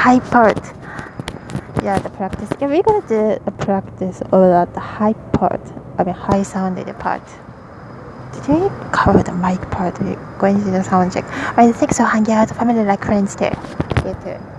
high part. Yeah, the practice. Yeah, we're gonna do a practice of that high part. I mean, high sounded part. Did we cover the mic part? We're going to do the sound check. I think so. Hang out, family like friends too. Later.